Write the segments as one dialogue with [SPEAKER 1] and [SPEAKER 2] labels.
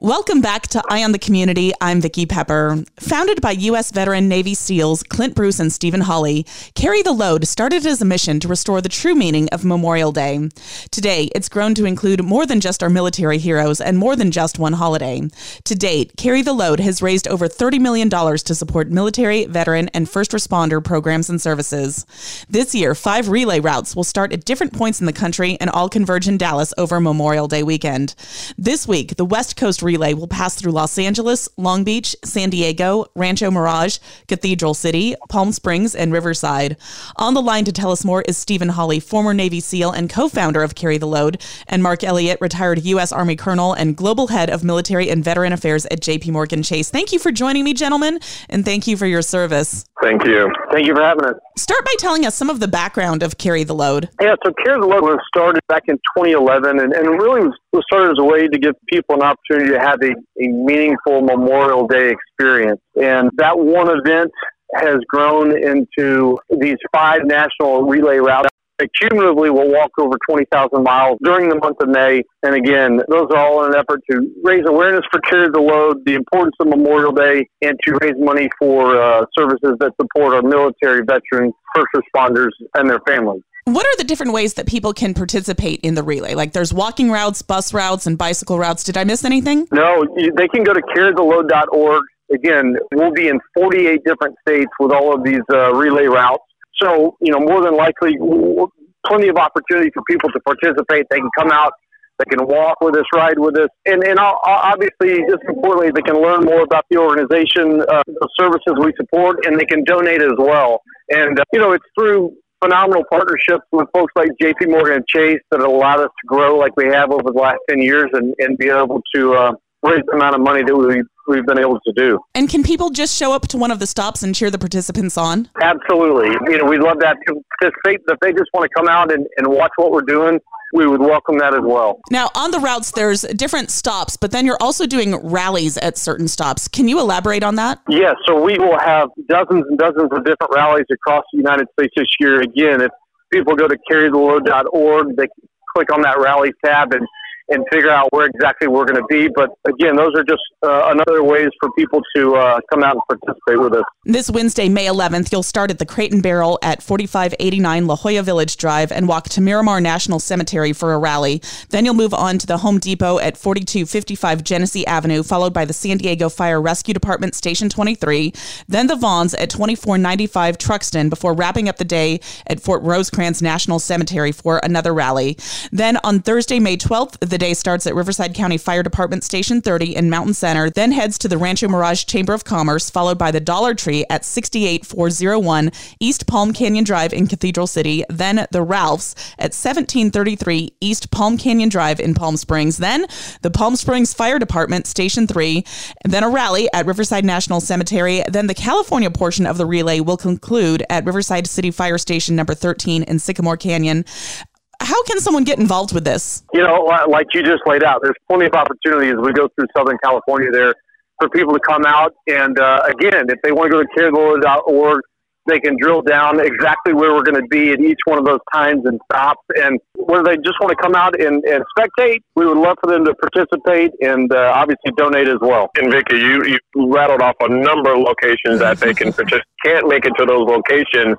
[SPEAKER 1] Welcome back to Eye on the Community. I'm Vicki Pepper. Founded by U.S. veteran Navy SEALs Clint Bruce and Stephen Holley, Carry the Load started as a mission to restore the true meaning of Memorial Day. Today, it's grown to include more than just our military heroes and more than just one holiday. To date, Carry the Load has raised over $30 million to support military, veteran, and first responder programs and services. This year, five relay routes will start at different points in the country and all converge in Dallas over Memorial Day weekend. This week, the West Coast relay will pass through Los Angeles, Long Beach, San Diego, Rancho Mirage, Cathedral City, Palm Springs, and Riverside. On the line to tell us more is Stephen Holley, former Navy SEAL and co founder of Carry the Load, and Mark Elliott, retired U.S. Army Colonel and Global Head of Military and Veteran Affairs at JP Morgan Chase. Thank you for joining me, gentlemen, and thank you for your service.
[SPEAKER 2] Thank you. Thank you for having us.
[SPEAKER 1] Start by telling us some of the background of Carry the Load.
[SPEAKER 2] Yeah, so Carry the Load was started back in 2011 and, and really was, was started as a way to give people an opportunity to have a, a meaningful Memorial Day experience. And that one event has grown into these five national relay routes. Cumulatively, we'll walk over 20,000 miles during the month of May. And again, those are all in an effort to raise awareness for Carry the Load, the importance of Memorial Day, and to raise money for uh, services that support our military veterans, first responders, and their families.
[SPEAKER 1] What are the different ways that people can participate in the relay? Like there's walking routes, bus routes, and bicycle routes. Did I miss anything?
[SPEAKER 2] No, they can go to carrytheload.org. Again, we'll be in 48 different states with all of these uh, relay routes. So, you know, more than likely, plenty of opportunity for people to participate. They can come out, they can walk with us, ride with us, and and obviously, just importantly, they can learn more about the organization, uh, the services we support, and they can donate as well. And uh, you know, it's through phenomenal partnerships with folks like J.P. Morgan and Chase that allowed us to grow like we have over the last ten years, and and be able to uh, raise the amount of money that we we've been able to do.
[SPEAKER 1] And can people just show up to one of the stops and cheer the participants on?
[SPEAKER 2] Absolutely. You know, we'd love that to participate. If they just want to come out and, and watch what we're doing, we would welcome that as well.
[SPEAKER 1] Now, on the routes, there's different stops, but then you're also doing rallies at certain stops. Can you elaborate on that?
[SPEAKER 2] Yes. So we will have dozens and dozens of different rallies across the United States this year. Again, if people go to carrytheload.org, they click on that rally tab and and figure out where exactly we're going to be. But again, those are just uh, another ways for people to uh, come out and participate with us.
[SPEAKER 1] This Wednesday, May 11th, you'll start at the Crate and Barrel at 4589 La Jolla Village Drive and walk to Miramar National Cemetery for a rally. Then you'll move on to the Home Depot at 4255 Genesee Avenue, followed by the San Diego Fire Rescue Department Station 23, then the Vons at 2495 Truxtun before wrapping up the day at Fort Rosecrans National Cemetery for another rally. Then on Thursday, May 12th, the day starts at Riverside County Fire Department Station 30 in Mountain Center, then heads to the Rancho Mirage Chamber of Commerce, followed by the Dollar Tree at 68401 East Palm Canyon Drive in Cathedral City, then the Ralphs at 1733 East Palm Canyon Drive in Palm Springs, then the Palm Springs Fire Department Station 3, then a rally at Riverside National Cemetery, then the California portion of the relay will conclude at Riverside City Fire Station number 13 in Sycamore Canyon how can someone get involved with this?
[SPEAKER 2] You know, like you just laid out, there's plenty of opportunities we go through Southern California there for people to come out. And uh, again, if they want to go to carrytheload.org, they can drill down exactly where we're going to be at each one of those times and stops. And whether they just want to come out and, and spectate, we would love for them to participate and uh, obviously donate as well.
[SPEAKER 3] And Vicki, you, you rattled off a number of locations that they can participate. Can't make it to those locations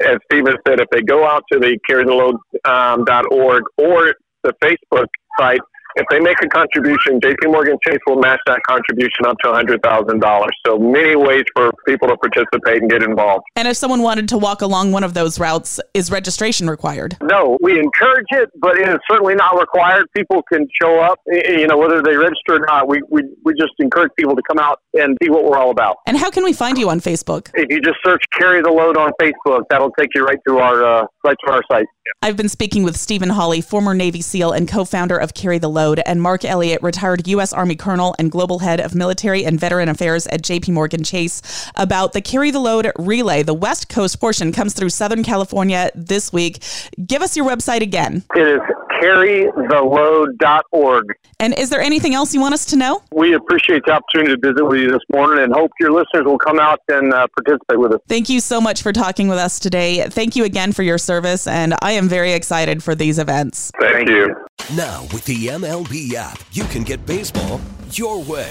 [SPEAKER 3] as Stephen said, if they go out to the carrytheload.org um, .org or the Facebook site If they make a contribution, JP Morgan Chase will match that contribution up to $100,000. So many ways for people to participate and get involved.
[SPEAKER 1] And if someone wanted to walk along one of those routes, is registration required?
[SPEAKER 2] No, we encourage it, but it is certainly not required. People can show up, you know, whether they register or not. We, we, we just encourage people to come out and see what we're all about.
[SPEAKER 1] And how can we find you on Facebook?
[SPEAKER 2] If you just search "Carry the Load" on Facebook, that'll take you right to our uh, right to our site.
[SPEAKER 1] I've been speaking with Stephen Holley, former Navy SEAL and co-founder of Carry the Load, and Mark Elliott, retired U.S. Army Colonel and global head of military and veteran affairs at J.P. Morgan Chase, about the Carry the Load relay. The West Coast portion comes through Southern California this week. Give us your website again.
[SPEAKER 2] It is carrytheload.org.
[SPEAKER 1] And is there anything else you want us to know?
[SPEAKER 2] We appreciate the opportunity to visit with you this morning and hope your listeners will come out and uh, participate with us.
[SPEAKER 1] Thank you so much for talking with us today. Thank you again for your service, and I am very excited for these events.
[SPEAKER 3] Thank, Thank you.
[SPEAKER 4] Now, with the MLB app, you can get baseball your way.